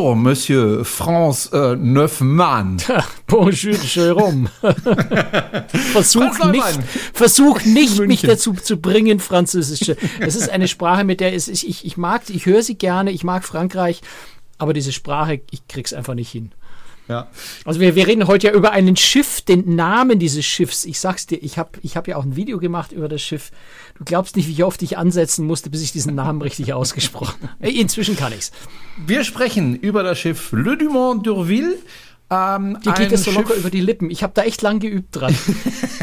Bonjour, Monsieur France äh, Neufmann. Bonjour, Jérôme. versuch nicht, versuch nicht mich dazu zu bringen, Französisch. Es ist eine Sprache, mit der es, ich, ich mag, ich höre sie gerne, ich mag Frankreich, aber diese Sprache, ich krieg's einfach nicht hin. Ja. Also wir, wir reden heute ja über ein Schiff, den Namen dieses Schiffs. Ich sag's dir, ich habe ich hab ja auch ein Video gemacht über das Schiff. Du glaubst nicht, wie oft ich ansetzen musste, bis ich diesen Namen richtig ausgesprochen habe. Inzwischen kann ich's. Wir sprechen über das Schiff Le Dumont d'Urville. Ähm, Die geht es so locker über die Lippen. Ich habe da echt lang geübt dran.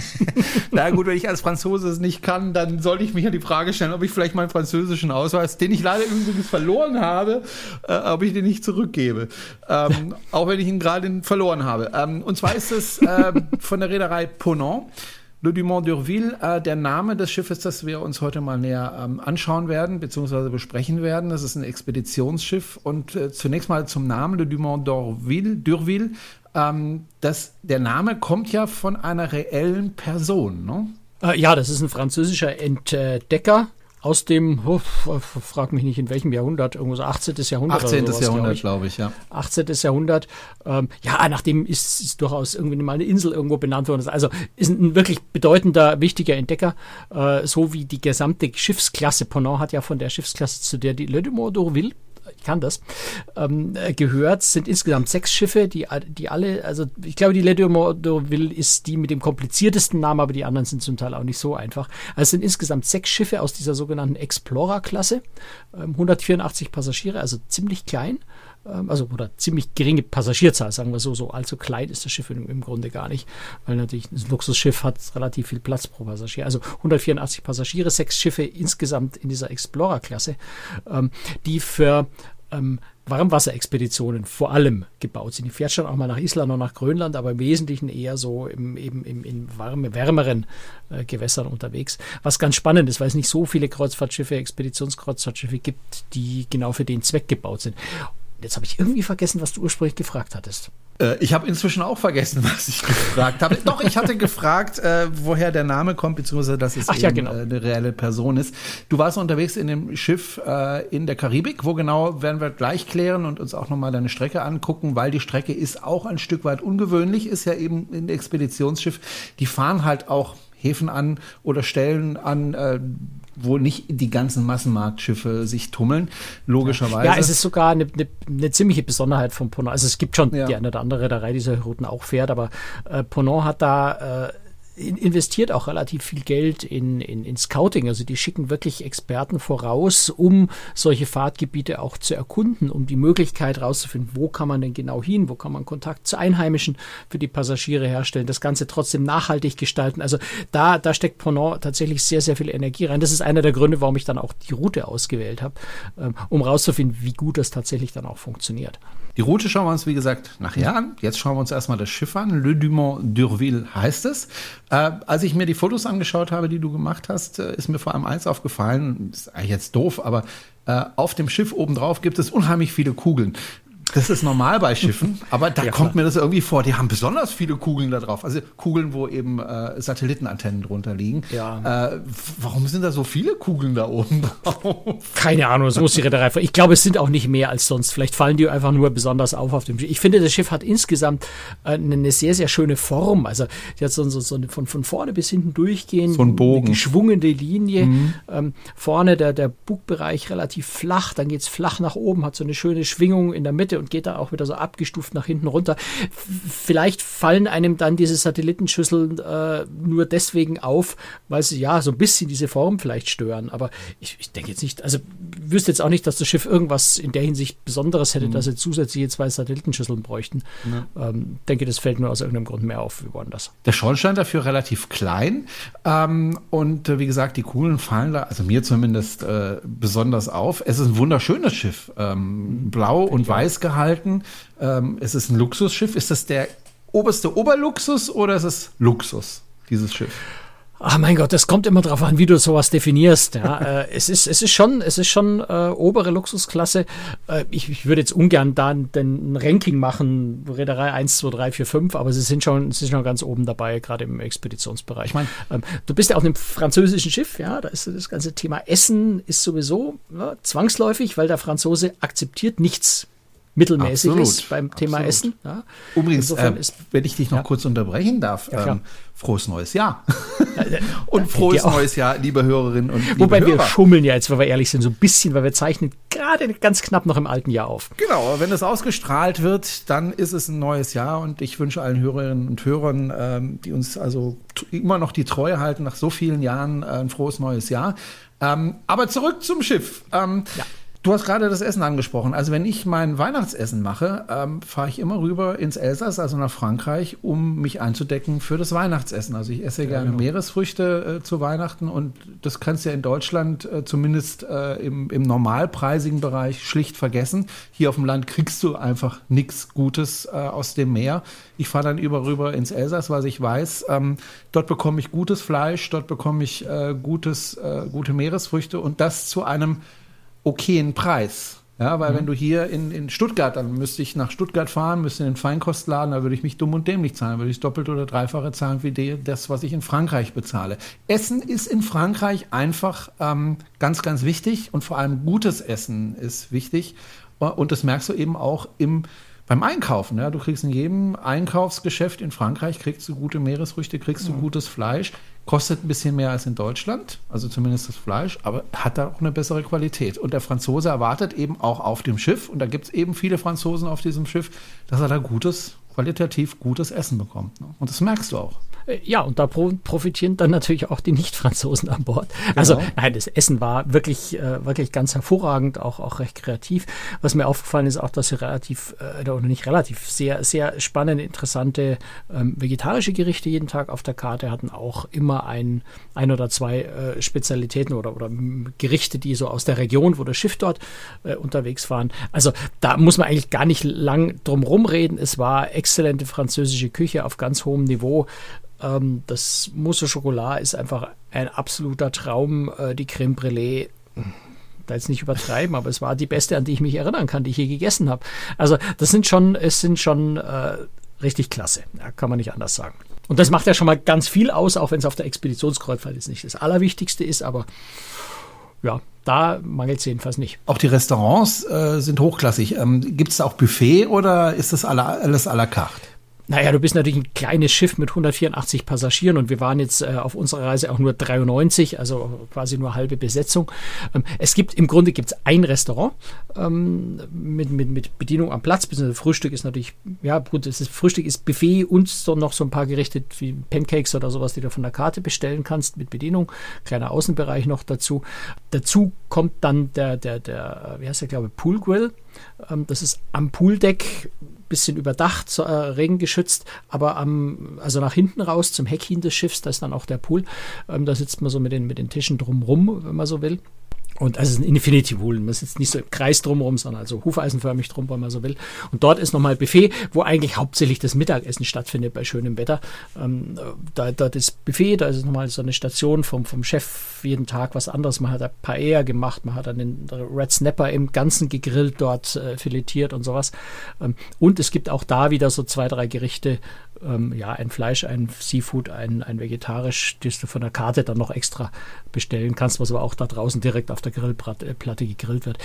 Na gut, wenn ich als Franzose es nicht kann, dann sollte ich mich ja die Frage stellen, ob ich vielleicht meinen französischen Ausweis, den ich leider übrigens verloren habe, äh, ob ich den nicht zurückgebe. Ähm, auch wenn ich ihn gerade verloren habe. Ähm, und zwar ist es äh, von der Reederei Ponant. Le Dumont d'Urville, äh, der Name des Schiffes, das wir uns heute mal näher ähm, anschauen werden, beziehungsweise besprechen werden. Das ist ein Expeditionsschiff. Und äh, zunächst mal zum Namen Le Dumont d'Urville. ähm, das, der Name kommt ja von einer reellen Person, ne? Äh, ja, das ist ein französischer Entdecker aus dem, oh, frag mich nicht in welchem Jahrhundert, irgendwo so 18. Jahrhundert. 18. Sowas, Jahrhundert, glaube ich. glaube ich, ja. 18. Jahrhundert. Ähm, ja, nachdem ist, ist durchaus irgendwie mal eine Insel irgendwo benannt worden. Also ist ein wirklich bedeutender, wichtiger Entdecker, äh, so wie die gesamte Schiffsklasse. Ponant hat ja von der Schiffsklasse, zu der die Le Dumont d'Urville ich kann das, ähm, gehört. Es sind insgesamt sechs Schiffe, die, die alle, also ich glaube, die Le d'Urville ist die mit dem kompliziertesten Namen, aber die anderen sind zum Teil auch nicht so einfach. Also es sind insgesamt sechs Schiffe aus dieser sogenannten Explorer-Klasse, ähm, 184 Passagiere, also ziemlich klein also oder ziemlich geringe Passagierzahl, sagen wir so, so allzu klein ist das Schiff im, im, Grunde gar nicht, weil natürlich ein Luxusschiff hat relativ viel Platz pro Passagier. Also 184 Passagiere, sechs Schiffe insgesamt in dieser Explorer-Klasse, ähm, die für ähm, Warmwasserexpeditionen vor allem gebaut sind. Die fährt schon auch mal nach Island und nach Grönland, aber im Wesentlichen eher so im, eben im, in warme, wärmeren äh, Gewässern unterwegs. Was ganz spannend ist, weil es nicht so viele Kreuzfahrtschiffe, Expeditionskreuzfahrtschiffe gibt, die genau für den Zweck gebaut sind. Jetzt habe ich irgendwie vergessen, was du ursprünglich gefragt hattest. Äh, ich habe inzwischen auch vergessen, was ich gefragt habe. Doch, ich hatte gefragt, äh, woher der Name kommt, beziehungsweise dass es ja, genau. äh, eine reelle Person ist. Du warst unterwegs in dem Schiff äh, in der Karibik. Wo genau werden wir gleich klären und uns auch nochmal deine Strecke angucken, weil die Strecke ist auch ein Stück weit ungewöhnlich, ist ja eben ein Expeditionsschiff. Die fahren halt auch Häfen an oder Stellen an, äh, wo nicht die ganzen Massenmarktschiffe sich tummeln, logischerweise. Ja, es ist sogar eine, eine, eine ziemliche Besonderheit von Ponant. Also es gibt schon ja. die eine oder andere Reederei, die diese Routen auch fährt, aber äh, Ponant hat da äh, investiert auch relativ viel Geld in, in, in Scouting. Also die schicken wirklich Experten voraus, um solche Fahrtgebiete auch zu erkunden, um die Möglichkeit herauszufinden, wo kann man denn genau hin, wo kann man Kontakt zu Einheimischen für die Passagiere herstellen, das Ganze trotzdem nachhaltig gestalten. Also da, da steckt Ponant tatsächlich sehr, sehr viel Energie rein. Das ist einer der Gründe, warum ich dann auch die Route ausgewählt habe, ähm, um herauszufinden, wie gut das tatsächlich dann auch funktioniert. Die Route schauen wir uns, wie gesagt, nachher an. Jetzt schauen wir uns erstmal das Schiff an. Le Dumont d'Urville heißt es. Äh, als ich mir die Fotos angeschaut habe, die du gemacht hast, äh, ist mir vor allem eins aufgefallen. Ist eigentlich jetzt doof, aber äh, auf dem Schiff obendrauf gibt es unheimlich viele Kugeln. Das ist normal bei Schiffen, aber da ja, kommt mir das irgendwie vor. Die haben besonders viele Kugeln da drauf. Also Kugeln, wo eben äh, Satellitenantennen drunter liegen. Ja. Äh, warum sind da so viele Kugeln da oben drauf? Keine Ahnung, das muss die Reederei. Ich glaube, es sind auch nicht mehr als sonst. Vielleicht fallen die einfach nur besonders auf auf dem Schiff. Ich finde, das Schiff hat insgesamt äh, eine sehr, sehr schöne Form. Also die hat so, so, so eine, von, von vorne bis hinten durchgehend. So ein Bogen. Eine geschwungene Linie. Mhm. Ähm, vorne der, der Bugbereich relativ flach, dann geht es flach nach oben, hat so eine schöne Schwingung in der Mitte und geht da auch wieder so abgestuft nach hinten runter. Vielleicht fallen einem dann diese Satellitenschüsseln äh, nur deswegen auf, weil sie ja so ein bisschen diese Form vielleicht stören. Aber ich, ich denke jetzt nicht, also wüsste jetzt auch nicht, dass das Schiff irgendwas in der Hinsicht Besonderes hätte, mhm. dass sie zusätzliche zwei Satellitenschüsseln bräuchten. Ja. Ähm, denke, das fällt nur aus irgendeinem Grund mehr auf wie woanders. Der Schornstein dafür relativ klein. Ähm, und äh, wie gesagt, die Kugeln fallen da, also mir zumindest, äh, besonders auf. Es ist ein wunderschönes Schiff. Ähm, mhm. blau und weiß gehalten. Ähm, es ist ein Luxusschiff. Ist das der oberste Oberluxus oder ist es Luxus, dieses Schiff? Ach mein Gott, das kommt immer darauf an, wie du sowas definierst. Ja, äh, es ist, es ist schon, es ist schon äh, obere Luxusklasse. Äh, ich, ich würde jetzt ungern da ein, ein Ranking machen, Reederei 1, 2, 3, 4, 5, aber sie sind schon, sie sind schon ganz oben dabei, gerade im Expeditionsbereich. Ich meine, ähm, du bist ja auf einem französischen Schiff, ja, da ist das ganze Thema Essen ist sowieso ja, zwangsläufig, weil der Franzose akzeptiert nichts Mittelmäßiges Absolut. beim Thema Absolut. Essen. Ja. Übrigens, äh, wenn ich dich noch ja. kurz unterbrechen darf, ja, ähm, frohes neues Jahr. und frohes neues Jahr, liebe Hörerinnen und liebe Wobei Hörer. wir schummeln ja jetzt, weil wir ehrlich sind, so ein bisschen, weil wir zeichnen gerade ganz knapp noch im alten Jahr auf. Genau, wenn es ausgestrahlt wird, dann ist es ein neues Jahr und ich wünsche allen Hörerinnen und Hörern, ähm, die uns also immer noch die Treue halten nach so vielen Jahren, äh, ein frohes neues Jahr. Ähm, aber zurück zum Schiff. Ähm, ja. Du hast gerade das Essen angesprochen. Also wenn ich mein Weihnachtsessen mache, ähm, fahre ich immer rüber ins Elsass, also nach Frankreich, um mich einzudecken für das Weihnachtsessen. Also ich esse ja, gerne genau. Meeresfrüchte äh, zu Weihnachten und das kannst du ja in Deutschland äh, zumindest äh, im, im normalpreisigen Bereich schlicht vergessen. Hier auf dem Land kriegst du einfach nichts Gutes äh, aus dem Meer. Ich fahre dann über rüber ins Elsass, was ich weiß. Ähm, dort bekomme ich gutes Fleisch, dort bekomme ich äh, gutes, äh, gute Meeresfrüchte und das zu einem okayen Preis. Ja, weil mhm. wenn du hier in, in Stuttgart, dann müsste ich nach Stuttgart fahren, müsste in den Feinkostladen, da würde ich mich dumm und dämlich zahlen, würde ich doppelt oder dreifache zahlen wie die, das, was ich in Frankreich bezahle. Essen ist in Frankreich einfach ähm, ganz, ganz wichtig und vor allem gutes Essen ist wichtig. Und das merkst du eben auch im beim Einkaufen, ja, du kriegst in jedem Einkaufsgeschäft in Frankreich kriegst du gute Meeresfrüchte, kriegst du mhm. gutes Fleisch, kostet ein bisschen mehr als in Deutschland, also zumindest das Fleisch, aber hat da auch eine bessere Qualität. Und der Franzose erwartet eben auch auf dem Schiff, und da gibt es eben viele Franzosen auf diesem Schiff, dass er da gutes, qualitativ gutes Essen bekommt. Ne? Und das merkst du auch. Äh, ja, und da profitieren dann natürlich auch die Nicht-Franzosen an Bord. Also, genau. Also nein, das Essen war wirklich, äh, wirklich ganz hervorragend, auch, auch recht kreativ. Was mir aufgefallen ist, auch, dass sie relativ, äh, oder nicht relativ, sehr, sehr spannende, interessante ähm, vegetarische Gerichte jeden Tag auf der Karte hatten, auch immer ein, ein oder zwei äh, Spezialitäten oder, oder Gerichte, die so aus der Region, wo das Schiff dort äh, unterwegs waren. Also da muss man eigentlich gar nicht lang drum rumreden. Es war exzellente französische Küche auf ganz hohem Niveau. Ähm, das Mousse Schokolade ist einfach ein absoluter Traum. Äh, die Creme Brûlée, da jetzt nicht übertreiben, aber es war die beste, an die ich mich erinnern kann, die ich je gegessen habe. Also das sind schon, es sind schon äh, richtig klasse. Ja, kann man nicht anders sagen. Und das macht ja schon mal ganz viel aus, auch wenn es auf der Expeditionskreuzfahrt jetzt nicht das Allerwichtigste ist, aber ja, da mangelt es jedenfalls nicht. Auch die Restaurants äh, sind hochklassig. Ähm, Gibt es auch Buffet oder ist das alles à la carte? Naja, du bist natürlich ein kleines Schiff mit 184 Passagieren und wir waren jetzt äh, auf unserer Reise auch nur 93, also quasi nur halbe Besetzung. Ähm, es gibt im Grunde gibt's ein Restaurant ähm, mit, mit, mit Bedienung am Platz, beziehungsweise Frühstück ist natürlich, ja gut, das ist, Frühstück ist Buffet und so noch so ein paar Gerichte wie Pancakes oder sowas, die du von der Karte bestellen kannst mit Bedienung, kleiner Außenbereich noch dazu. Dazu kommt dann der, der, der, wie heißt der, glaube ich, Pool Grill. Ähm, das ist am Pooldeck bisschen überdacht, äh, regengeschützt, aber am, also nach hinten raus zum Heck hin des Schiffs, da ist dann auch der Pool. Ähm, da sitzt man so mit den, mit den Tischen drumrum, wenn man so will. Und also ist ein Infinity Pool. Man sitzt nicht so im Kreis drumherum, sondern also hufeisenförmig drum, wenn man so will. Und dort ist nochmal Buffet, wo eigentlich hauptsächlich das Mittagessen stattfindet bei schönem Wetter. Ähm, da, da das Buffet, da ist nochmal so eine Station vom, vom Chef jeden Tag was anderes. Man hat ein Paella gemacht, man hat dann den Red Snapper im Ganzen gegrillt, dort äh, filetiert und sowas. Ähm, und es gibt auch da wieder so zwei, drei Gerichte, ähm, ja, ein Fleisch, ein Seafood, ein, ein vegetarisch, das du von der Karte dann noch extra bestellen kannst, was aber auch da draußen direkt auf der Grillplatte äh, gegrillt wird.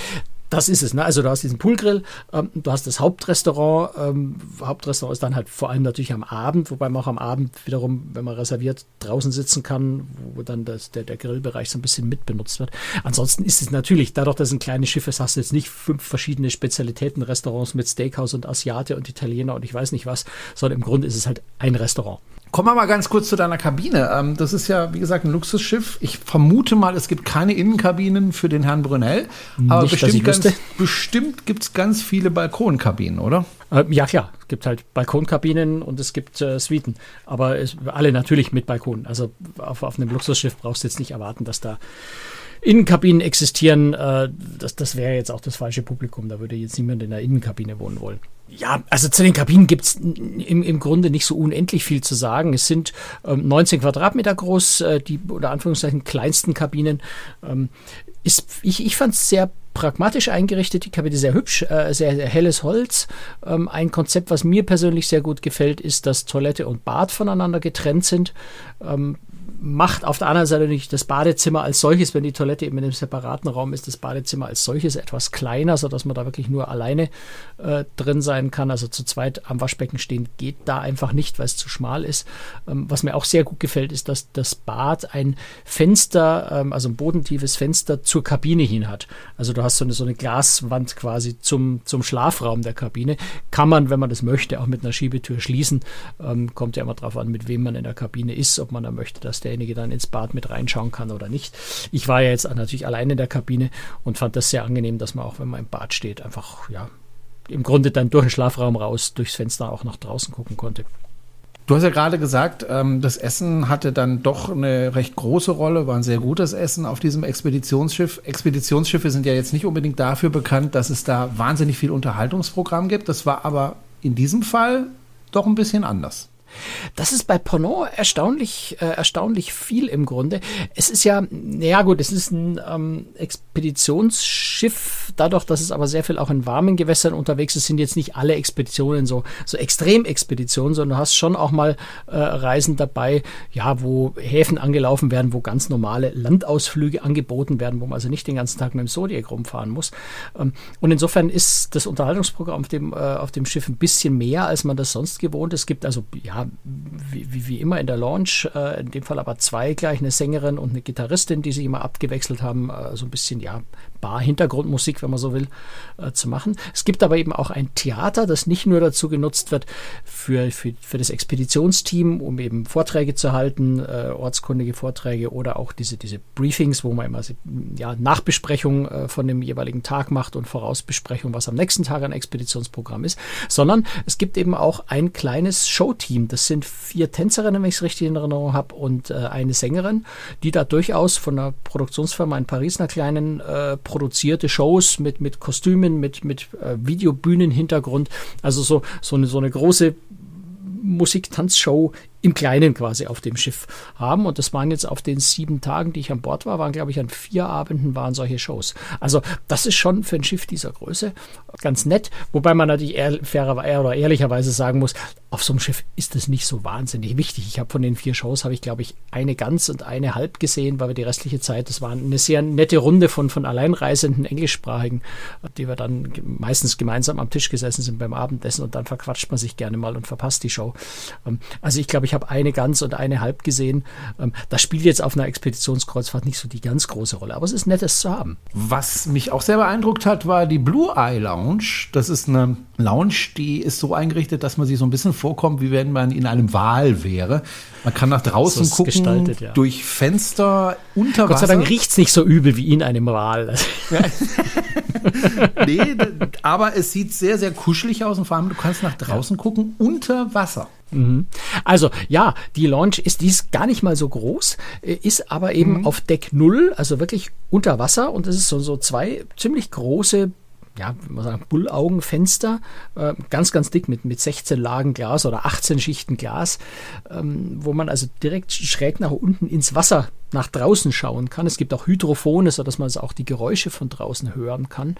Das ist es. Ne? Also du hast diesen Poolgrill, ähm, du hast das Hauptrestaurant. Ähm, Hauptrestaurant ist dann halt vor allem natürlich am Abend, wobei man auch am Abend wiederum, wenn man reserviert, draußen sitzen kann, wo dann das, der, der Grillbereich so ein bisschen mitbenutzt wird. Ansonsten ist es natürlich, dadurch, dass es ein kleines Schiff ist, hast du jetzt nicht fünf verschiedene Spezialitäten, Restaurants mit Steakhouse und Asiate und Italiener und ich weiß nicht was, sondern im Grunde ist es halt ein Restaurant. Kommen wir mal ganz kurz zu deiner Kabine. Ähm, das ist ja, wie gesagt, ein Luxusschiff. Ich vermute mal, es gibt keine Innenkabinen für den Herrn Brunel. Aber Nicht, bestimmt, ganz, bestimmt gibt es ganz viele Balkonkabinen, oder? Äh, ja, klar. Es gibt halt Balkonkabinen und es gibt äh, Suiten. Aber es, alle natürlich mit Balkon. Also auf, auf einem Luxusschiff brauchst du jetzt nicht erwarten, dass da Innenkabinen existieren. Äh, das das wäre jetzt auch das falsche Publikum. Da würde jetzt niemand in der Innenkabine wohnen wollen. Ja, also zu den Kabinen gibt's im, im Grunde nicht so unendlich viel zu sagen. Es sind ähm, 19 Quadratmeter groß, äh, die unter Anführungszeichen kleinsten Kabinen. Ähm, ist, ich ich fand es sehr pragmatisch eingerichtet, die Kabine sehr hübsch, äh, sehr, sehr, helles Holz. Ähm, ein Konzept, was mir persönlich sehr gut gefällt, ist, dass Toilette und Bad voneinander getrennt sind. Ähm, macht auf der anderen Seite nicht das Badezimmer als solches, wenn die Toilette eben in einem separaten Raum ist, das Badezimmer als solches etwas kleiner, sodass man da wirklich nur alleine äh, drin sein kann. Also zu zweit am Waschbecken stehen geht da einfach nicht, weil es zu schmal ist. Ähm, was mir auch sehr gut gefällt, ist, dass das Bad ein Fenster, ähm, also ein bodentiefes Fenster zur Kabine hin hat. Also du hast so eine, so eine Glaswand quasi zum, zum Schlafraum der Kabine. Kann man, wenn man das möchte, auch mit einer Schiebetür schließen. Ähm, kommt ja immer darauf an, mit wem man in der Kabine ist, ob man da möchte, dass der derjenige dann ins Bad mit reinschauen kann oder nicht. Ich war ja jetzt natürlich allein in der Kabine und fand das sehr angenehm, dass man auch, wenn man im Bad steht, einfach, ja, im Grunde dann durch den Schlafraum raus, durchs Fenster auch nach draußen gucken konnte. Du hast ja gerade gesagt, ähm, das Essen hatte dann doch eine recht große Rolle, war ein sehr gutes Essen auf diesem Expeditionsschiff. Expeditionsschiffe sind ja jetzt nicht unbedingt dafür bekannt, dass es da wahnsinnig viel Unterhaltungsprogramm gibt. Das war aber in diesem Fall doch ein bisschen anders. Das ist bei Ponant erstaunlich, äh, erstaunlich viel im Grunde. Es ist ja, naja gut, es ist ein ähm, Expeditionsschiff, dadurch, dass es aber sehr viel auch in warmen Gewässern unterwegs ist, sind jetzt nicht alle Expeditionen so, so Extremexpeditionen, sondern du hast schon auch mal äh, Reisen dabei, ja, wo Häfen angelaufen werden, wo ganz normale Landausflüge angeboten werden, wo man also nicht den ganzen Tag mit dem Zodiac rumfahren muss. Ähm, und insofern ist das Unterhaltungsprogramm auf dem, äh, auf dem Schiff ein bisschen mehr, als man das sonst gewohnt ist. Es gibt also, ja, um, wie, wie, immer in der Launch, äh, in dem Fall aber zwei gleich, eine Sängerin und eine Gitarristin, die sich immer abgewechselt haben, äh, so ein bisschen, ja, Bar-Hintergrundmusik, wenn man so will, äh, zu machen. Es gibt aber eben auch ein Theater, das nicht nur dazu genutzt wird für, für, für das Expeditionsteam, um eben Vorträge zu halten, äh, ortskundige Vorträge oder auch diese, diese Briefings, wo man immer ja, Nachbesprechung äh, von dem jeweiligen Tag macht und Vorausbesprechung, was am nächsten Tag ein Expeditionsprogramm ist, sondern es gibt eben auch ein kleines Showteam. Das sind vier Tänzerinnen, wenn ich es richtig in Erinnerung habe, und äh, eine Sängerin, die da durchaus von einer Produktionsfirma in Paris, einer kleinen äh, produzierte Shows mit, mit Kostümen, mit, mit äh, Videobühnenhintergrund. Also so, so, eine, so eine große Musik-Tanzshow im Kleinen quasi auf dem Schiff haben. Und das waren jetzt auf den sieben Tagen, die ich an Bord war, waren, glaube ich, an vier Abenden waren solche Shows. Also das ist schon für ein Schiff dieser Größe ganz nett. Wobei man natürlich ehr, fairer oder ehrlicherweise sagen muss, auf so einem Schiff ist das nicht so wahnsinnig wichtig. Ich habe von den vier Shows, habe ich, glaube ich, eine ganz und eine halb gesehen, weil wir die restliche Zeit, das war eine sehr nette Runde von, von alleinreisenden Englischsprachigen, die wir dann meistens gemeinsam am Tisch gesessen sind beim Abendessen und dann verquatscht man sich gerne mal und verpasst die Show. Ähm, also ich glaube, ich ich habe eine ganz und eine halb gesehen. Ähm, das spielt jetzt auf einer Expeditionskreuzfahrt nicht so die ganz große Rolle, aber es ist nett, es zu haben. Was mich auch sehr beeindruckt hat, war die Blue Eye Lounge. Das ist eine Lounge, die ist so eingerichtet, dass man sich so ein bisschen vorkommt, wie wenn man in einem Wal wäre. Man kann nach draußen so gucken, ja. durch Fenster unter Gott sei Dank riecht es nicht so übel wie in einem Wal. nee, aber es sieht sehr, sehr kuschelig aus und vor allem du kannst nach draußen ja. gucken unter Wasser. Mhm. Also ja, die Launch ist, die ist gar nicht mal so groß, äh, ist aber eben mhm. auf Deck Null, also wirklich unter Wasser und es ist so, so zwei ziemlich große ja, man sagen, Bullaugenfenster, äh, ganz, ganz dick mit, mit 16 Lagen Glas oder 18 Schichten Glas, ähm, wo man also direkt schräg nach unten ins Wasser nach draußen schauen kann. Es gibt auch Hydrophone, sodass man also auch die Geräusche von draußen hören kann.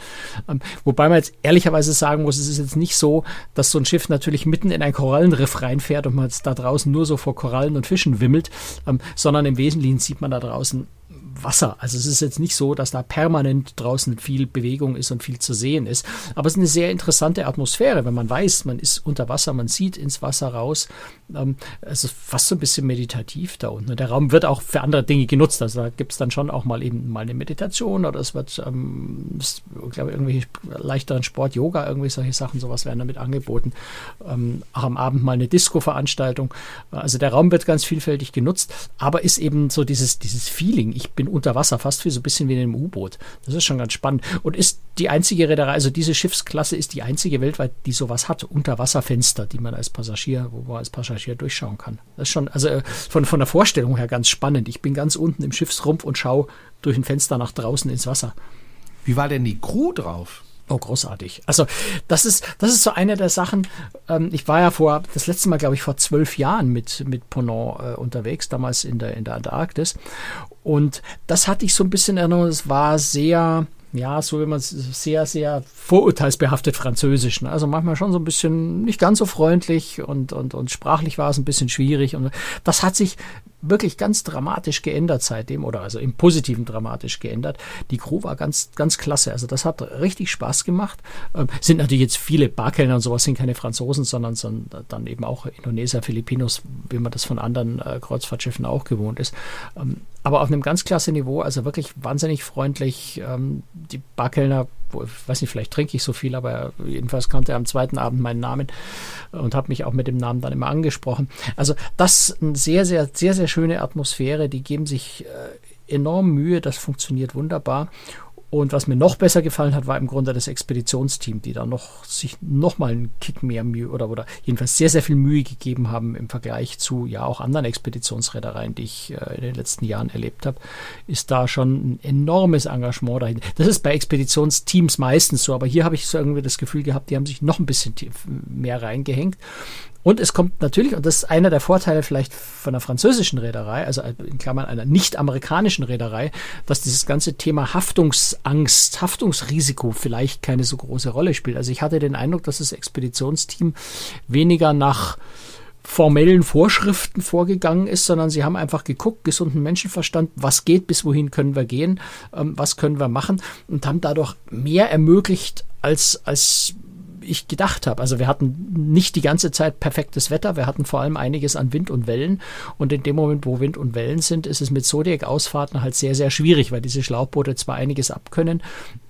Ähm, wobei man jetzt ehrlicherweise sagen muss, es ist jetzt nicht so, dass so ein Schiff natürlich mitten in ein Korallenriff reinfährt und man jetzt da draußen nur so vor Korallen und Fischen wimmelt, ähm, sondern im Wesentlichen sieht man da draußen Wasser. Also es ist jetzt nicht so, dass da permanent draußen viel Bewegung ist und viel zu sehen ist. Aber es ist eine sehr interessante Atmosphäre, wenn man weiß, man ist unter Wasser, man sieht ins Wasser raus. Ähm, es ist fast so ein bisschen meditativ da unten. Der Raum wird auch für andere Dinge genutzt. Also da gibt es dann schon auch mal eben mal eine Meditation oder es wird, ähm, ich glaube, irgendwelche leichteren Sport, Yoga, irgendwie solche Sachen, sowas werden damit angeboten. Ähm, auch am Abend mal eine Disco-Veranstaltung. Also der Raum wird ganz vielfältig genutzt, aber ist eben so dieses, dieses Feeling. Ich bin unter Wasser, fast wie so ein bisschen wie in einem U-Boot. Das ist schon ganz spannend. Und ist die einzige Reederei, also diese Schiffsklasse ist die einzige weltweit, die sowas hat. Unterwasserfenster, die man als Passagier, wo man als Passagier durchschauen kann. Das ist schon, also äh, von, von der Vorstellung her ganz spannend. Ich bin ganz unten im Schiffsrumpf und schaue durch ein Fenster nach draußen ins Wasser. Wie war denn die Crew drauf? Oh, großartig. Also das ist, das ist so eine der Sachen. Ähm, ich war ja vor, das letzte Mal, glaube ich, vor zwölf Jahren mit, mit Ponant äh, unterwegs, damals in der, in der Antarktis. Und das hatte ich so ein bisschen Erinnerung, es war sehr, ja, so wie man sehr, sehr vorurteilsbehaftet Französisch. Ne? Also manchmal schon so ein bisschen nicht ganz so freundlich und, und, und sprachlich war es ein bisschen schwierig. Und das hat sich wirklich ganz dramatisch geändert seitdem oder also im Positiven dramatisch geändert. Die Crew war ganz, ganz klasse. Also das hat richtig Spaß gemacht. Ähm, sind natürlich jetzt viele Barkellner und sowas sind keine Franzosen, sondern, sondern dann eben auch Indoneser, Filipinos, wie man das von anderen äh, Kreuzfahrtschiffen auch gewohnt ist. Ähm, aber auf einem ganz klasse Niveau, also wirklich wahnsinnig freundlich. Ähm, die Barkellner weiß nicht, vielleicht trinke ich so viel, aber jedenfalls kannte er am zweiten Abend meinen Namen und hat mich auch mit dem Namen dann immer angesprochen. Also das ist eine sehr, sehr, sehr, sehr schöne Atmosphäre. Die geben sich äh, enorm Mühe. Das funktioniert wunderbar. Und was mir noch besser gefallen hat, war im Grunde das Expeditionsteam, die da noch sich noch mal einen Kick mehr Mühe oder, oder jedenfalls sehr, sehr viel Mühe gegeben haben im Vergleich zu ja auch anderen Expeditionsreedereien, die ich äh, in den letzten Jahren erlebt habe, ist da schon ein enormes Engagement dahin. Das ist bei Expeditionsteams meistens so, aber hier habe ich so irgendwie das Gefühl gehabt, die haben sich noch ein bisschen mehr reingehängt. Und es kommt natürlich, und das ist einer der Vorteile vielleicht von einer französischen Reederei, also in Klammern einer nicht-amerikanischen Reederei, dass dieses ganze Thema Haftungsangst, Haftungsrisiko vielleicht keine so große Rolle spielt. Also ich hatte den Eindruck, dass das Expeditionsteam weniger nach formellen Vorschriften vorgegangen ist, sondern sie haben einfach geguckt, gesunden Menschenverstand, was geht, bis wohin können wir gehen, ähm, was können wir machen und haben dadurch mehr ermöglicht, als, als ich gedacht habe. Also wir hatten nicht die ganze Zeit perfektes Wetter, wir hatten vor allem einiges an Wind und Wellen. Und in dem Moment, wo Wind und Wellen sind, ist es mit Zodiac-Ausfahrten halt sehr, sehr schwierig, weil diese Schlauchboote zwar einiges abkönnen,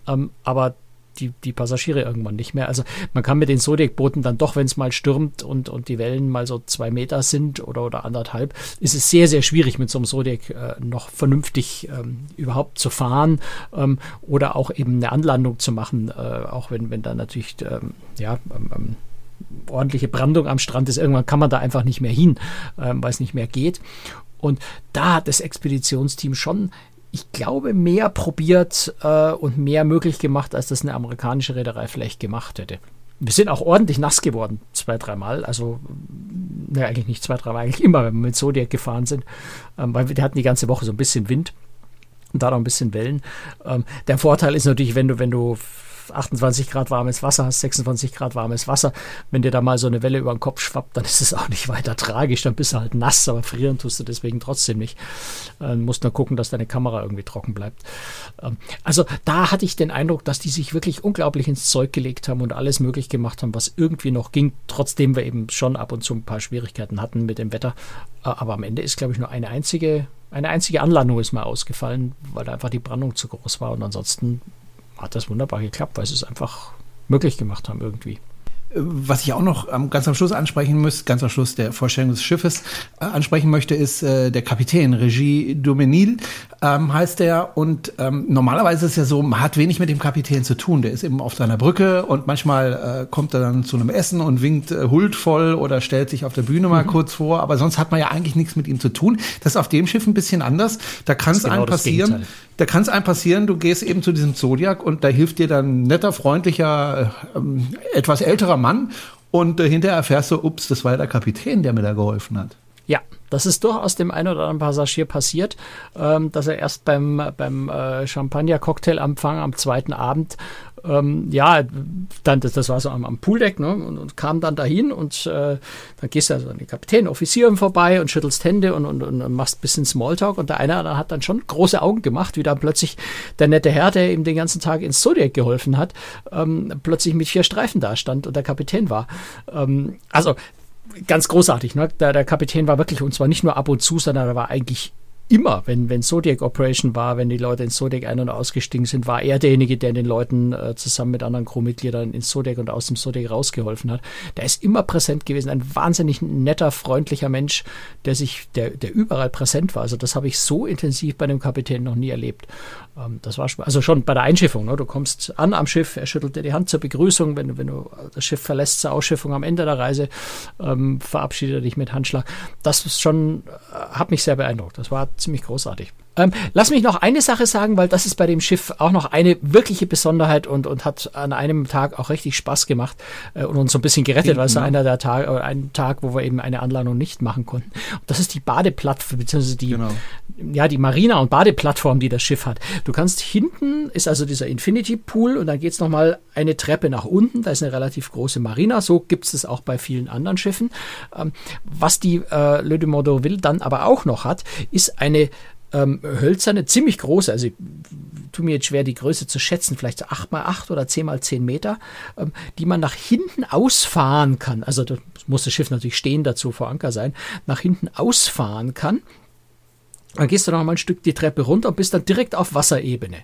ähm, aber die, die Passagiere irgendwann nicht mehr. Also man kann mit den Zodiac-Booten dann doch, wenn es mal stürmt und, und die Wellen mal so zwei Meter sind oder, oder anderthalb, ist es sehr, sehr schwierig mit so einem Zodiac äh, noch vernünftig ähm, überhaupt zu fahren ähm, oder auch eben eine Anlandung zu machen, äh, auch wenn, wenn da natürlich ähm, ja, ähm, ähm, ordentliche Brandung am Strand ist. Irgendwann kann man da einfach nicht mehr hin, ähm, weil es nicht mehr geht. Und da hat das Expeditionsteam schon ich glaube, mehr probiert äh, und mehr möglich gemacht, als das eine amerikanische Reederei vielleicht gemacht hätte. Wir sind auch ordentlich nass geworden, zwei, dreimal. Also, ne, eigentlich nicht zwei, dreimal, eigentlich immer, wenn wir mit Zodiac gefahren sind, ähm, weil wir hatten die ganze Woche so ein bisschen Wind und da noch ein bisschen Wellen. Ähm, der Vorteil ist natürlich, wenn du, wenn du 28 Grad warmes Wasser hast, 26 Grad warmes Wasser. Wenn dir da mal so eine Welle über den Kopf schwappt, dann ist es auch nicht weiter tragisch. Dann bist du halt nass, aber frieren tust du deswegen trotzdem nicht. Äh, musst nur gucken, dass deine Kamera irgendwie trocken bleibt. Ähm, also da hatte ich den Eindruck, dass die sich wirklich unglaublich ins Zeug gelegt haben und alles möglich gemacht haben, was irgendwie noch ging, trotzdem wir eben schon ab und zu ein paar Schwierigkeiten hatten mit dem Wetter. Äh, aber am Ende ist, glaube ich, nur eine einzige eine einzige Anlandung ist mal ausgefallen, weil einfach die Brandung zu groß war. Und ansonsten hat das wunderbar geklappt, weil sie es einfach möglich gemacht haben irgendwie. Was ich auch noch ganz am Schluss ansprechen muss, ganz am Schluss der Vorstellung des Schiffes äh, ansprechen möchte, ist äh, der Kapitän, Regie Domenil ähm, heißt der. Und ähm, normalerweise ist es ja so, man hat wenig mit dem Kapitän zu tun. Der ist eben auf seiner Brücke und manchmal äh, kommt er dann zu einem Essen und winkt äh, huldvoll oder stellt sich auf der Bühne mal mhm. kurz vor. Aber sonst hat man ja eigentlich nichts mit ihm zu tun. Das ist auf dem Schiff ein bisschen anders. Da kann es genau einem passieren. Da kann es einem passieren, du gehst eben zu diesem Zodiac und da hilft dir dann netter, freundlicher, äh, etwas älterer Mann und äh, hinterher erfährst du, ups, das war der Kapitän, der mir da geholfen hat. Ja, das ist durchaus dem einen oder anderen Passagier passiert, ähm, dass er erst beim, beim äh, Champagner-Cocktail-Empfang am zweiten Abend, ähm, ja, dann, das, das war so am, am Pooldeck, ne, und, und, kam dann dahin und äh, dann gehst du also an den Kapitän, Offizieren vorbei und schüttelst Hände und, und, und machst ein bisschen Smalltalk und der eine hat dann schon große Augen gemacht, wie dann plötzlich der nette Herr, der ihm den ganzen Tag ins Zodiac geholfen hat, ähm, plötzlich mit vier Streifen da stand und der Kapitän war. Ähm, also ganz großartig. Ne? Der, der Kapitän war wirklich, und zwar nicht nur ab und zu, sondern er war eigentlich immer, wenn, wenn Zodiac Operation war, wenn die Leute in Zodiac ein- und ausgestiegen sind, war er derjenige, der den Leuten äh, zusammen mit anderen Crewmitgliedern ins Zodiac und aus dem Zodiac rausgeholfen hat. Der ist immer präsent gewesen, ein wahnsinnig netter, freundlicher Mensch, der sich, der, der überall präsent war. Also das habe ich so intensiv bei dem Kapitän noch nie erlebt. Ähm, das war also schon bei der Einschiffung. Ne? Du kommst an am Schiff, er schüttelt dir die Hand zur Begrüßung, wenn wenn du das Schiff verlässt zur Ausschiffung am Ende der Reise, ähm, verabschiedet er dich mit Handschlag. Das ist schon, äh, hat mich sehr beeindruckt. Das war ziemlich großartig. Ähm, lass mich noch eine Sache sagen, weil das ist bei dem Schiff auch noch eine wirkliche Besonderheit und, und hat an einem Tag auch richtig Spaß gemacht äh, und uns so ein bisschen gerettet, weil es war einer der Tage oder ein Tag, wo wir eben eine Anlandung nicht machen konnten. Und das ist die Badeplattform, beziehungsweise die, genau. ja, die Marina- und Badeplattform, die das Schiff hat. Du kannst hinten ist also dieser Infinity Pool und dann geht's noch nochmal eine Treppe nach unten. Da ist eine relativ große Marina. So gibt es es auch bei vielen anderen Schiffen. Ähm, was die äh, Le de Mordorville dann aber auch noch hat, ist eine ähm, hölzerne, ziemlich große, also ich tue mir jetzt schwer, die Größe zu schätzen, vielleicht so 8 mal 8 oder 10 mal 10 Meter, ähm, die man nach hinten ausfahren kann. Also da muss das Schiff natürlich stehen dazu vor Anker sein, nach hinten ausfahren kann dann gehst du noch mal ein Stück die Treppe runter und bist dann direkt auf Wasserebene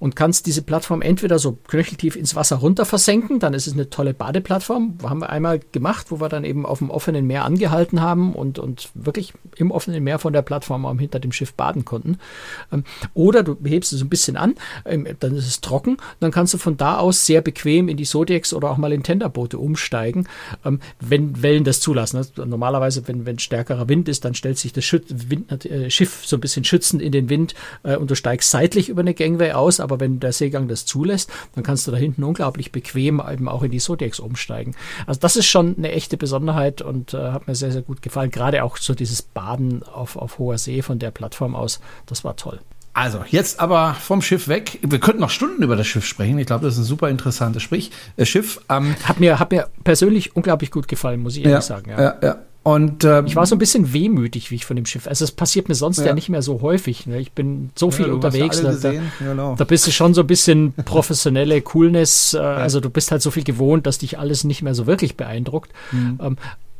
und kannst diese Plattform entweder so knöcheltief ins Wasser runter versenken, dann ist es eine tolle Badeplattform, haben wir einmal gemacht, wo wir dann eben auf dem offenen Meer angehalten haben und, und wirklich im offenen Meer von der Plattform hinter dem Schiff baden konnten. Ähm, oder du hebst es ein bisschen an, ähm, dann ist es trocken, dann kannst du von da aus sehr bequem in die Zodiacs oder auch mal in Tenderboote umsteigen, ähm, wenn Wellen das zulassen. Also normalerweise, wenn, wenn stärkerer Wind ist, dann stellt sich das äh, Schiff so ein bisschen schützend in den Wind äh, und du steigst seitlich über eine Gangway aus, aber wenn der Seegang das zulässt, dann kannst du da hinten unglaublich bequem eben auch in die Zodiacs umsteigen. Also das ist schon eine echte Besonderheit und äh, hat mir sehr, sehr gut gefallen. Gerade auch so dieses Baden auf, auf hoher See von der Plattform aus, das war toll. Also, jetzt aber vom Schiff weg. Wir könnten noch Stunden über das Schiff sprechen. Ich glaube, das ist ein super interessantes Sprich, äh, Schiff. Ähm, hat, mir, hat mir persönlich unglaublich gut gefallen, muss ich ehrlich ja, sagen. Ja, ja. ja. Und ähm, ich war so ein bisschen wehmütig, wie ich von dem Schiff. Also es passiert mir sonst ja, ja nicht mehr so häufig. Ne? Ich bin so viel ja, unterwegs. Da, da, genau. da, bist du schon so ein bisschen professionelle Coolness. Äh, also du bist halt so viel gewohnt, dass dich alles nicht mehr so wirklich beeindruckt. Mhm. Ähm,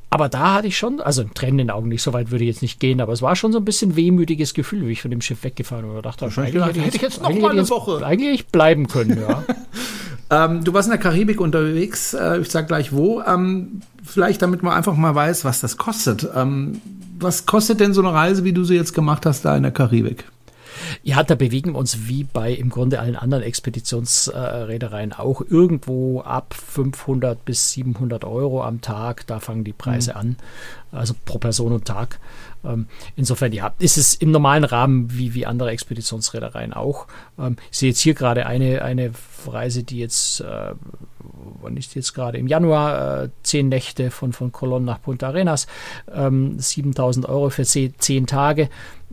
aber da hatte ich schon, also Tränen in den Augen nicht, so weit würde ich jetzt nicht gehen, aber es war schon so ein bisschen wehmütiges Gefühl, wie ich von dem Schiff weggefahren bin. Und dachte, eigentlich gedacht, hätte ich jetzt noch mal eine Woche. Eigentlich bleiben können, ja. ähm, du warst in der Karibik unterwegs, äh, ich sag gleich wo. Ähm, vielleicht, damit man einfach mal weiß, was das kostet. Ähm, was kostet denn so eine Reise, wie du sie jetzt gemacht hast, da in der Karibik? Ja, da bewegen wir uns wie bei im Grunde allen anderen Expeditionsreedereien auch irgendwo ab 500 bis 700 Euro am Tag. Da fangen die Preise mhm. an, also pro Person und Tag. Ähm, insofern, ja, ist es im normalen Rahmen wie, wie andere Expeditionsreedereien auch. Ähm, ich sehe jetzt hier gerade eine, eine Reise, die jetzt, äh, wann ist jetzt gerade? Im Januar, äh, zehn Nächte von, von Colón nach Punta Arenas, ähm, 7000 Euro für zehn Tage.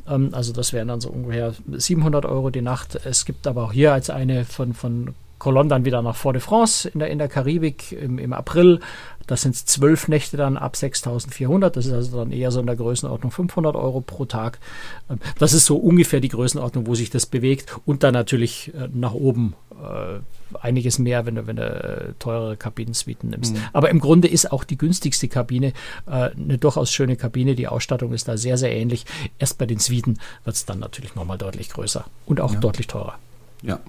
Ähm, also das wären dann so ungefähr 700 Euro die Nacht. Es gibt aber auch hier als eine von, von Colon dann wieder nach Fort de France in der, in der Karibik im, im April. Das sind zwölf Nächte dann ab 6.400. Das ist also dann eher so in der Größenordnung 500 Euro pro Tag. Ähm, das ist so ungefähr die Größenordnung, wo sich das bewegt. Und dann natürlich äh, nach oben äh, einiges mehr, wenn du, wenn du äh, teurere Kabinensuiten nimmst. Mhm. Aber im Grunde ist auch die günstigste Kabine eine durchaus schöne Kabine. Die Ausstattung ist da sehr, sehr ähnlich. Erst bei den Suiten wird es dann natürlich nochmal deutlich größer und auch ja. deutlich teurer. Ja.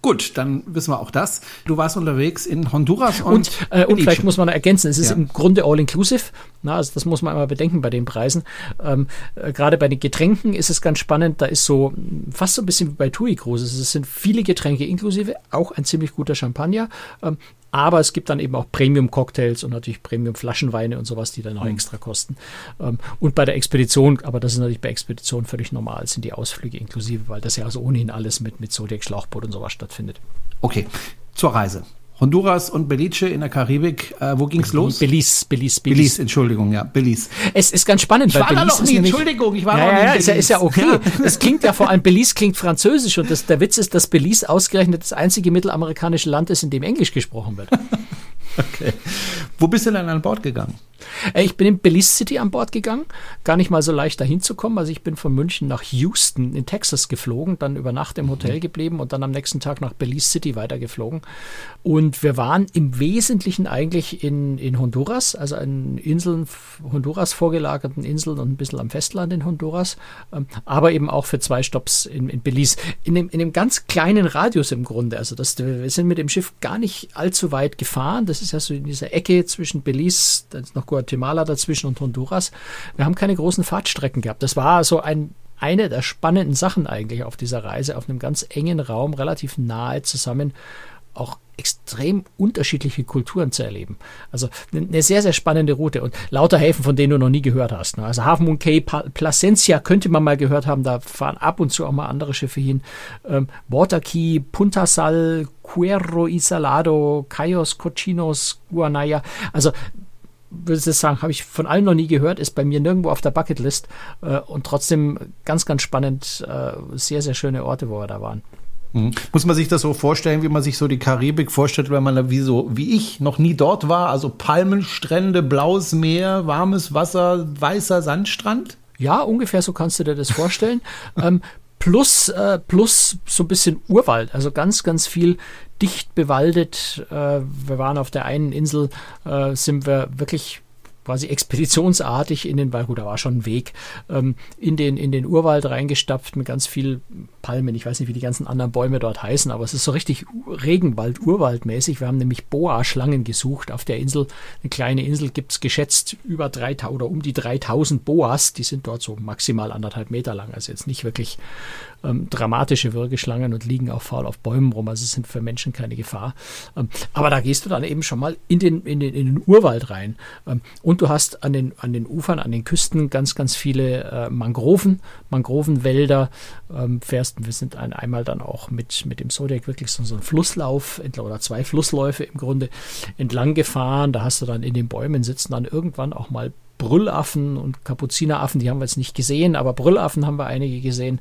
Gut, dann wissen wir auch das. Du warst unterwegs in Honduras und. Und, äh, und vielleicht muss man ergänzen, es ist ja. im Grunde all-inclusive. Also das muss man immer bedenken bei den Preisen. Ähm, äh, Gerade bei den Getränken ist es ganz spannend. Da ist so fast so ein bisschen wie bei TUI Cruises. Es sind viele Getränke inklusive, auch ein ziemlich guter Champagner. Ähm, aber es gibt dann eben auch Premium-Cocktails und natürlich Premium-Flaschenweine und sowas, die dann noch mhm. extra kosten. Ähm, und bei der Expedition, aber das ist natürlich bei Expeditionen völlig normal, sind die Ausflüge inklusive, weil das ja also ohnehin alles mit, mit Zodiac, Schlauchboot und sowas stattfindet. Okay, zur Reise. Honduras und Belize in der Karibik. Äh, wo ging's los? Belize, Belize, Belize. Belize, Entschuldigung, ja, Belize. Es ist ganz spannend, ich weil war Belize da noch nie, Entschuldigung, ich war ja, noch nie. Ja, ist ja, ist ja okay. Es klingt ja vor allem, Belize klingt französisch und das, der Witz ist, dass Belize ausgerechnet das einzige mittelamerikanische Land ist, in dem Englisch gesprochen wird. okay. Wo bist du denn an Bord gegangen? Äh, ich bin in Belize City an Bord gegangen. Gar nicht mal so leicht dahin zu kommen. Also ich bin von München nach Houston in Texas geflogen, dann über Nacht im Hotel mhm. geblieben und dann am nächsten Tag nach Belize City weitergeflogen. Und wir waren im Wesentlichen eigentlich in, in Honduras, also an Inseln, Honduras vorgelagerten Inseln und ein bisschen am Festland in Honduras, ähm, aber eben auch für zwei Stops in, in Belize. In dem, in dem ganz kleinen Radius im Grunde. Also das, wir sind mit dem Schiff gar nicht allzu weit gefahren. Das ist ja so in dieser Ecke zwischen Belize, da ist noch Guatemala dazwischen und Honduras. Wir haben keine großen Fahrtstrecken gehabt. Das war so ein eine der spannenden Sachen eigentlich auf dieser Reise, auf einem ganz engen Raum, relativ nahe zusammen, auch extrem unterschiedliche Kulturen zu erleben. Also eine sehr, sehr spannende Route und lauter Häfen, von denen du noch nie gehört hast. Ne? Also Half Moon Cay, Placencia könnte man mal gehört haben, da fahren ab und zu auch mal andere Schiffe hin. Ähm, Water Key, Punta Sal, Cuero Isalado, Cayos, Cochinos, Guanaya. Also würde ich sagen, habe ich von allen noch nie gehört, ist bei mir nirgendwo auf der Bucketlist äh, und trotzdem ganz, ganz spannend, äh, sehr, sehr schöne Orte, wo wir da waren. Mhm. Muss man sich das so vorstellen, wie man sich so die Karibik vorstellt, wenn man da wie so, wie ich, noch nie dort war? Also Palmenstrände, blaues Meer, warmes Wasser, weißer Sandstrand? Ja, ungefähr so kannst du dir das vorstellen. ähm, plus, äh, plus so ein bisschen Urwald, also ganz, ganz viel dicht bewaldet. Äh, wir waren auf der einen Insel, äh, sind wir wirklich quasi expeditionsartig in den, weil gut, da war schon ein Weg, ähm, in, den, in den Urwald reingestapft mit ganz viel Palmen. Ich weiß nicht, wie die ganzen anderen Bäume dort heißen, aber es ist so richtig Regenwald, Urwaldmäßig. Wir haben nämlich Boa-Schlangen gesucht auf der Insel. Eine kleine Insel gibt es geschätzt über 3000 oder um die 3000 Boas. Die sind dort so maximal anderthalb Meter lang. Also jetzt nicht wirklich ähm, dramatische Würgeschlangen und liegen auch faul auf Bäumen rum. Also sind für Menschen keine Gefahr. Ähm, aber da gehst du dann eben schon mal in den, in den, in den Urwald rein. Ähm, und du hast an den, an den Ufern, an den Küsten ganz, ganz viele äh, Mangroven, Mangrovenwälder. Ähm, fährst, wir sind ein, einmal dann auch mit, mit dem Zodiac wirklich so, so einen Flusslauf oder zwei Flussläufe im Grunde entlang gefahren. Da hast du dann in den Bäumen sitzen dann irgendwann auch mal Brüllaffen und Kapuzineraffen, die haben wir jetzt nicht gesehen, aber Brüllaffen haben wir einige gesehen.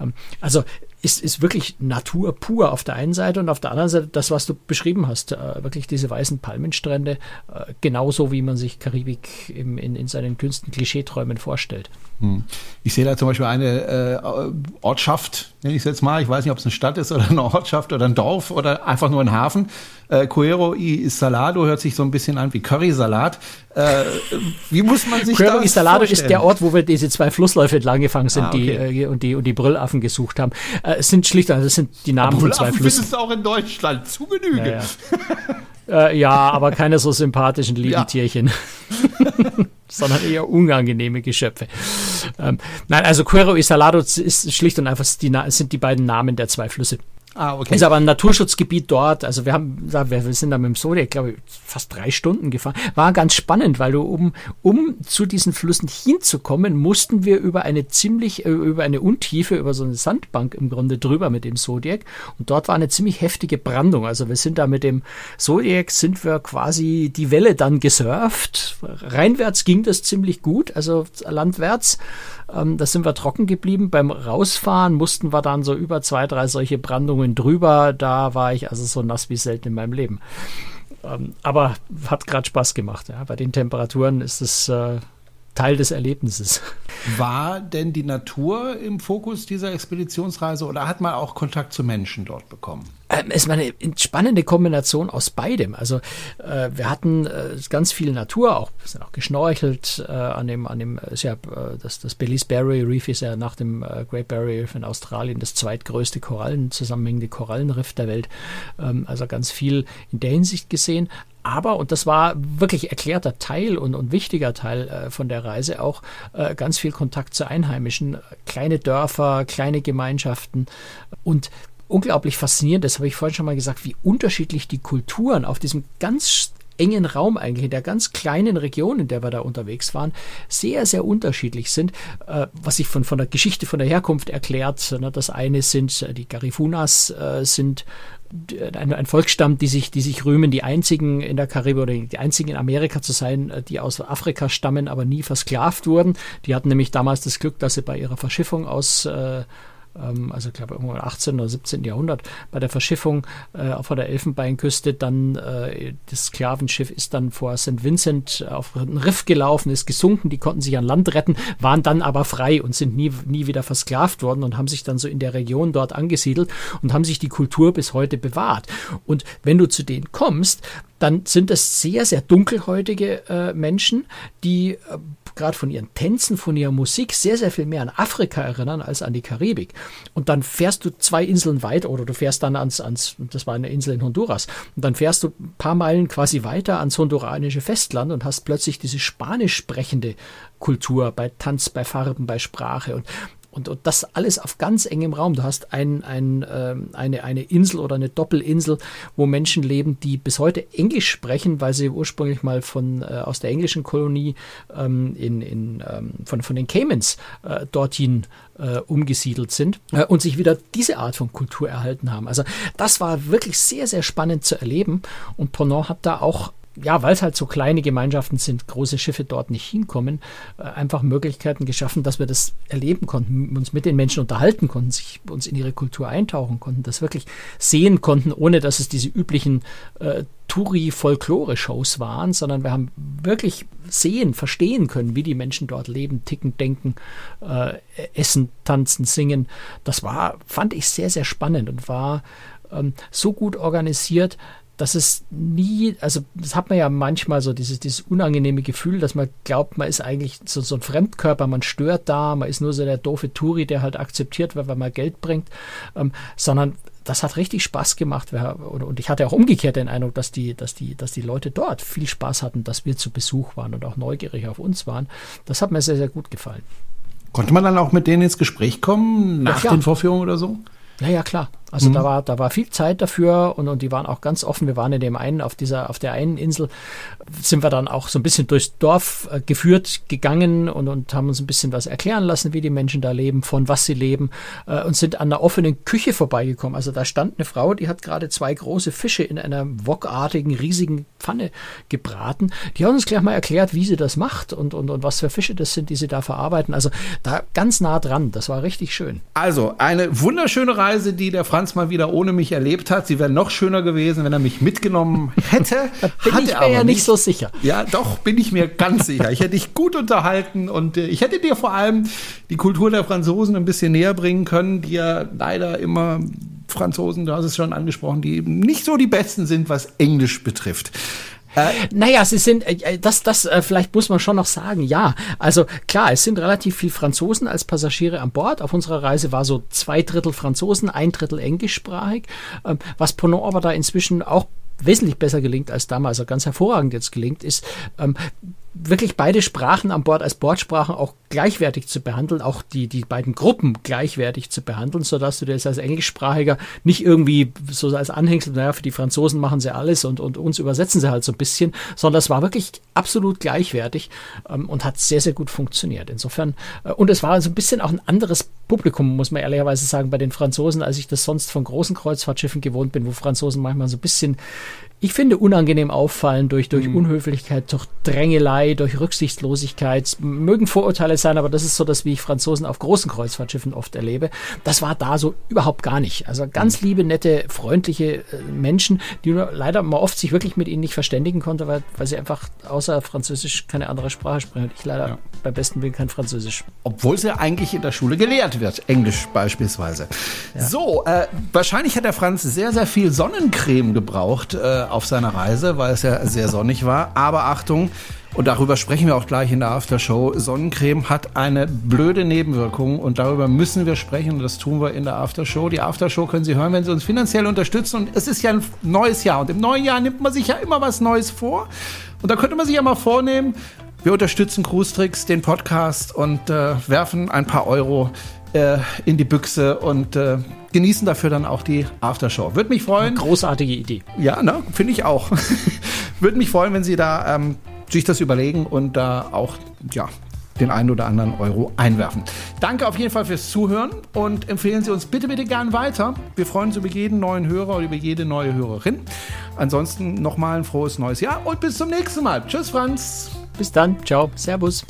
Ähm, also ist, ist wirklich Natur pur auf der einen Seite und auf der anderen Seite das, was du beschrieben hast, äh, wirklich diese weißen Palmenstrände, äh, genauso wie man sich Karibik im, in, in seinen kühnsten Klischeeträumen vorstellt. Hm. Ich sehe da zum Beispiel eine äh, Ortschaft, nenne ich es jetzt mal, ich weiß nicht, ob es eine Stadt ist oder eine Ortschaft oder ein Dorf oder einfach nur ein Hafen. Äh, Cuero y Salado hört sich so ein bisschen an wie Currysalat. Äh, wie muss man sich Cuero das y Salado vorstellen? ist der Ort, wo wir diese zwei Flussläufe entlang gefangen sind ah, okay. die, äh, und, die, und die Brüllaffen gesucht haben. Äh, es sind schlicht, also es sind die Namen von zwei Flüssen. findest du auch in Deutschland zu Genüge. Ja, ja. äh, ja aber keine so sympathischen lieben ja. Sondern eher unangenehme Geschöpfe. Ähm, nein, also Cuero y Salado ist schlicht und einfach die, sind die beiden Namen der zwei Flüsse. Ah, okay. Ist aber ein Naturschutzgebiet dort. Also wir haben, wir sind da mit dem Zodiac, glaube ich, fast drei Stunden gefahren. War ganz spannend, weil du, um, um zu diesen Flüssen hinzukommen, mussten wir über eine ziemlich, äh, über eine Untiefe, über so eine Sandbank im Grunde drüber mit dem Zodiac. Und dort war eine ziemlich heftige Brandung. Also wir sind da mit dem Zodiac, sind wir quasi die Welle dann gesurft. Reinwärts ging das ziemlich gut, also landwärts. Ähm, da sind wir trocken geblieben. Beim Rausfahren mussten wir dann so über zwei, drei solche Brandungen drüber. Da war ich also so nass wie selten in meinem Leben. Ähm, aber hat gerade Spaß gemacht. Ja. Bei den Temperaturen ist es äh, Teil des Erlebnisses. War denn die Natur im Fokus dieser Expeditionsreise oder hat man auch Kontakt zu Menschen dort bekommen? Ähm, es war eine spannende Kombination aus beidem. Also äh, wir hatten äh, ganz viel Natur, auch wir sind auch geschnorchelt äh, an dem, an dem, ist ja, äh, das, das Belize Barrier Reef ist ja nach dem äh, Great Barrier Reef in Australien das zweitgrößte Korallen zusammenhängende Korallenriff der Welt. Ähm, also ganz viel in der Hinsicht gesehen. Aber, und das war wirklich erklärter Teil und, und wichtiger Teil äh, von der Reise, auch äh, ganz viel Kontakt zu Einheimischen, kleine Dörfer, kleine Gemeinschaften und unglaublich faszinierend, das habe ich vorhin schon mal gesagt, wie unterschiedlich die Kulturen auf diesem ganz engen Raum eigentlich, in der ganz kleinen Region, in der wir da unterwegs waren, sehr, sehr unterschiedlich sind, äh, was sich von, von der Geschichte, von der Herkunft erklärt. Ne? Das eine sind äh, die Garifunas, äh, sind ein, ein Volksstamm, die sich, die sich rühmen, die einzigen in der Karibik oder die einzigen in Amerika zu sein, äh, die aus Afrika stammen, aber nie versklavt wurden. Die hatten nämlich damals das Glück, dass sie bei ihrer Verschiffung aus äh, also ich glaube irgendwo im 18. oder 17. Jahrhundert, bei der Verschiffung äh, vor der Elfenbeinküste dann äh, das Sklavenschiff ist dann vor St. Vincent auf ein Riff gelaufen, ist gesunken, die konnten sich an Land retten, waren dann aber frei und sind nie, nie wieder versklavt worden und haben sich dann so in der Region dort angesiedelt und haben sich die Kultur bis heute bewahrt. Und wenn du zu denen kommst, dann sind das sehr, sehr dunkelhäutige äh, Menschen, die äh, gerade von ihren Tänzen, von ihrer Musik sehr, sehr viel mehr an Afrika erinnern als an die Karibik. Und dann fährst du zwei Inseln weit oder du fährst dann ans, ans das war eine Insel in Honduras, und dann fährst du ein paar Meilen quasi weiter ans honduranische Festland und hast plötzlich diese spanisch sprechende Kultur bei Tanz, bei Farben, bei Sprache. Und Und, und das alles auf ganz engem Raum. Du hast ein, ein, äh, eine, eine Insel oder eine Doppelinsel, wo Menschen leben, die bis heute Englisch sprechen, weil sie ursprünglich mal von, äh, aus der englischen Kolonie ähm, in, in, ähm, von, von den Caymans äh, dorthin äh, umgesiedelt sind äh, und sich wieder diese Art von Kultur erhalten haben. Also das war wirklich sehr, sehr spannend zu erleben. Und Ponant hat da auch ja, weil es halt so kleine Gemeinschaften sind, große Schiffe dort nicht hinkommen, äh, einfach Möglichkeiten geschaffen, dass wir das erleben konnten, uns mit den Menschen unterhalten konnten, sich uns in ihre Kultur eintauchen konnten, das wirklich sehen konnten, ohne dass es diese üblichen äh, Touri-Folklore-Shows waren, sondern wir haben wirklich sehen, verstehen können, wie die Menschen dort leben, ticken, denken, äh, essen, tanzen, singen. Das war, fand ich sehr, sehr spannend und war ähm, so gut organisiert, dass es nie, also das hat man ja manchmal so, dieses, dieses unangenehme Gefühl, dass man glaubt, man ist eigentlich so, so ein Fremdkörper, man stört da, man ist nur so der doofe Touri, der halt akzeptiert wird, weil man Geld bringt, ähm, sondern das hat richtig Spaß gemacht. Und ich hatte auch umgekehrt den Eindruck, dass die, dass die, dass die Leute dort viel Spaß hatten, dass wir zu Besuch waren und auch neugierig auf uns waren. Das hat mir sehr, sehr gut gefallen. Konnte man dann auch mit denen ins Gespräch kommen, nach ja, den Vorführungen oder so? Ja, ja, klar. Also mhm. da war, da war viel Zeit dafür und, und die waren auch ganz offen. Wir waren in dem einen, auf dieser, auf der einen Insel, sind wir dann auch so ein bisschen durchs Dorf äh, geführt gegangen und, und haben uns ein bisschen was erklären lassen, wie die Menschen da leben, von was sie leben äh, und sind an einer offenen Küche vorbeigekommen. Also da stand eine Frau, die hat gerade zwei große Fische in einer wokartigen, riesigen Pfanne gebraten. Die hat uns gleich mal erklärt, wie sie das macht und, und, und was für Fische das sind, die sie da verarbeiten. Also da ganz nah dran. Das war richtig schön. Also eine wunderschöne Reise, die der Franz Franz mal wieder ohne mich erlebt hat. Sie wäre noch schöner gewesen, wenn er mich mitgenommen hätte. bin hat ich mir ja nicht so sicher. Ja, doch, bin ich mir ganz sicher. Ich hätte dich gut unterhalten und äh, ich hätte dir vor allem die Kultur der Franzosen ein bisschen näher bringen können, die ja leider immer Franzosen, du hast es schon angesprochen, die eben nicht so die Besten sind, was Englisch betrifft. Äh, naja, sie sind, äh, äh, das, das äh, vielleicht muss man schon noch sagen, ja. Also klar, es sind relativ viel Franzosen als Passagiere an Bord. Auf unserer Reise war so zwei Drittel Franzosen, ein Drittel englischsprachig. Ähm, was Ponant aber da inzwischen auch wesentlich besser gelingt als damals, also ganz hervorragend jetzt gelingt, ist, ähm, wirklich beide Sprachen an Bord als Bordsprachen auch gleichwertig zu behandeln, auch die, die beiden Gruppen gleichwertig zu behandeln, sodass du dir jetzt als Englischsprachiger nicht irgendwie so als Anhängsel, naja, für die Franzosen machen sie alles und, und uns übersetzen sie halt so ein bisschen, sondern es war wirklich absolut gleichwertig ähm, und hat sehr, sehr gut funktioniert. Insofern, äh, und es war so ein bisschen auch ein anderes Publikum, muss man ehrlicherweise sagen, bei den Franzosen, als ich das sonst von großen Kreuzfahrtschiffen gewohnt bin, wo Franzosen manchmal so ein bisschen ich finde, unangenehm auffallen durch, durch mhm. Unhöflichkeit, durch Drängelei, durch Rücksichtslosigkeit. Mögen Vorurteile sein, aber das ist so das, wie ich Franzosen auf großen Kreuzfahrtschiffen oft erlebe. Das war da so überhaupt gar nicht. Also ganz mhm. liebe, nette, freundliche äh, Menschen, die nur leider mal oft sich wirklich mit ihnen nicht verständigen konnte, weil, weil sie einfach außer Französisch keine andere Sprache sprechen. Ich leider ja. Beim besten Willen kein Französisch. Obwohl sie ja eigentlich in der Schule gelehrt wird, Englisch beispielsweise. Ja. So, äh, wahrscheinlich hat der Franz sehr, sehr viel Sonnencreme gebraucht. Äh, auf seiner Reise, weil es ja sehr sonnig war. Aber Achtung, und darüber sprechen wir auch gleich in der Aftershow. Sonnencreme hat eine blöde Nebenwirkung und darüber müssen wir sprechen und das tun wir in der Aftershow. Die Aftershow können Sie hören, wenn Sie uns finanziell unterstützen und es ist ja ein neues Jahr und im neuen Jahr nimmt man sich ja immer was Neues vor und da könnte man sich ja mal vornehmen, wir unterstützen Cruise Tricks, den Podcast und äh, werfen ein paar Euro äh, in die Büchse und äh, genießen dafür dann auch die Aftershow. Würde mich freuen. Großartige Idee. Ja, ne? Finde ich auch. Würde mich freuen, wenn Sie da ähm, sich das überlegen und da auch, ja, den einen oder anderen Euro einwerfen. Danke auf jeden Fall fürs Zuhören und empfehlen Sie uns bitte, bitte gern weiter. Wir freuen uns über jeden neuen Hörer oder über jede neue Hörerin. Ansonsten nochmal ein frohes neues Jahr und bis zum nächsten Mal. Tschüss, Franz. Bis dann, ciao, Servus.